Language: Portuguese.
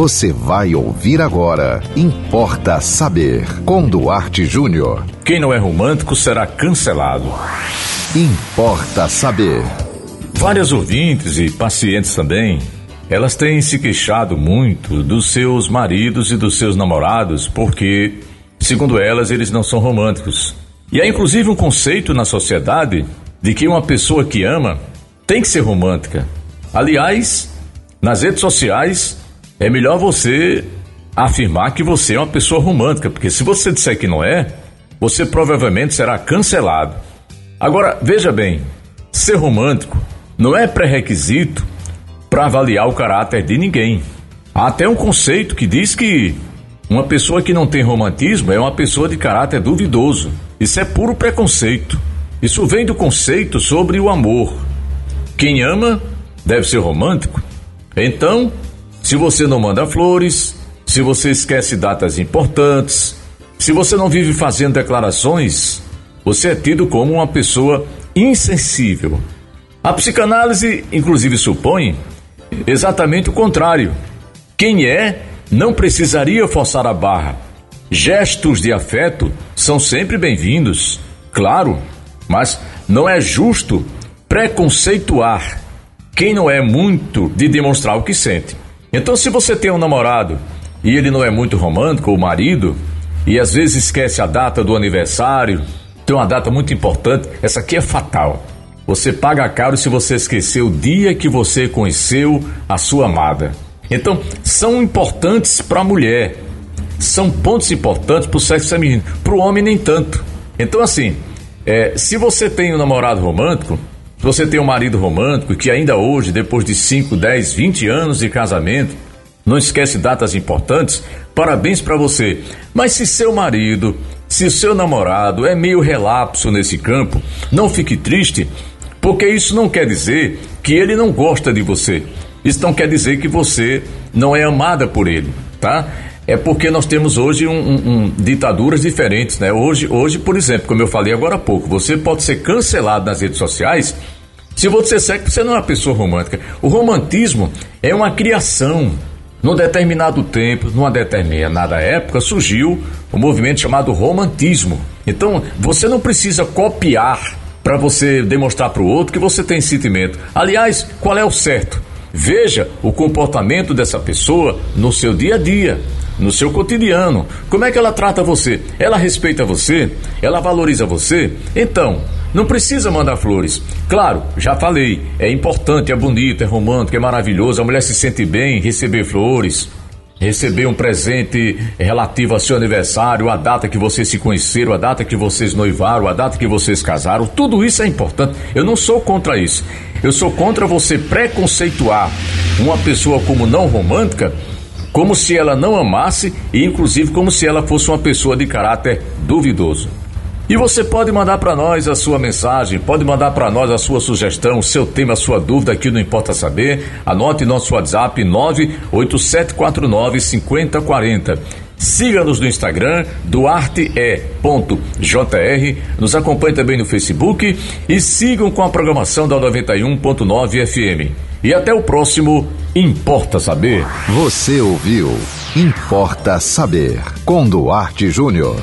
Você vai ouvir agora. Importa saber. Com Duarte Júnior. Quem não é romântico será cancelado. Importa saber. Várias ouvintes e pacientes também, elas têm se queixado muito dos seus maridos e dos seus namorados porque, segundo elas, eles não são românticos. E há inclusive um conceito na sociedade de que uma pessoa que ama tem que ser romântica. Aliás, nas redes sociais, é melhor você afirmar que você é uma pessoa romântica, porque se você disser que não é, você provavelmente será cancelado. Agora, veja bem, ser romântico não é pré-requisito para avaliar o caráter de ninguém. Há até um conceito que diz que uma pessoa que não tem romantismo é uma pessoa de caráter duvidoso. Isso é puro preconceito. Isso vem do conceito sobre o amor. Quem ama deve ser romântico. Então, se você não manda flores, se você esquece datas importantes, se você não vive fazendo declarações, você é tido como uma pessoa insensível. A psicanálise, inclusive, supõe exatamente o contrário. Quem é não precisaria forçar a barra. Gestos de afeto são sempre bem-vindos, claro, mas não é justo preconceituar quem não é muito de demonstrar o que sente. Então, se você tem um namorado e ele não é muito romântico, ou marido, e às vezes esquece a data do aniversário, tem uma data muito importante, essa aqui é fatal. Você paga caro se você esquecer o dia que você conheceu a sua amada. Então, são importantes para a mulher, são pontos importantes para o sexo feminino, para o homem nem tanto. Então, assim, é, se você tem um namorado romântico, se você tem um marido romântico que ainda hoje, depois de 5, 10, 20 anos de casamento, não esquece datas importantes, parabéns para você. Mas se seu marido, se seu namorado é meio relapso nesse campo, não fique triste, porque isso não quer dizer que ele não gosta de você. Isso não quer dizer que você não é amada por ele, tá? É porque nós temos hoje um, um, um, ditaduras diferentes, né? Hoje, hoje, por exemplo, como eu falei agora há pouco, você pode ser cancelado nas redes sociais se você que você não é uma pessoa romântica. O romantismo é uma criação. Num determinado tempo, numa determinada época, surgiu o um movimento chamado romantismo. Então, você não precisa copiar para você demonstrar para o outro que você tem sentimento. Aliás, qual é o certo? Veja o comportamento dessa pessoa no seu dia a dia, no seu cotidiano. Como é que ela trata você? Ela respeita você? Ela valoriza você? Então, não precisa mandar flores. Claro, já falei, é importante, é bonito, é romântico, é maravilhoso, a mulher se sente bem receber flores, receber um presente relativo ao seu aniversário, a data que vocês se conheceram, a data que vocês noivaram, a data que vocês casaram, tudo isso é importante. Eu não sou contra isso. Eu sou contra você preconceituar uma pessoa como não romântica como se ela não amasse e inclusive como se ela fosse uma pessoa de caráter duvidoso. E você pode mandar para nós a sua mensagem, pode mandar para nós a sua sugestão, o seu tema, a sua dúvida aqui no Importa Saber. Anote nosso WhatsApp 98749 5040. Siga-nos no Instagram, duarte.jr. Nos acompanhe também no Facebook e sigam com a programação da 91.9 FM. E até o próximo Importa Saber. Você ouviu Importa Saber com Duarte Júnior.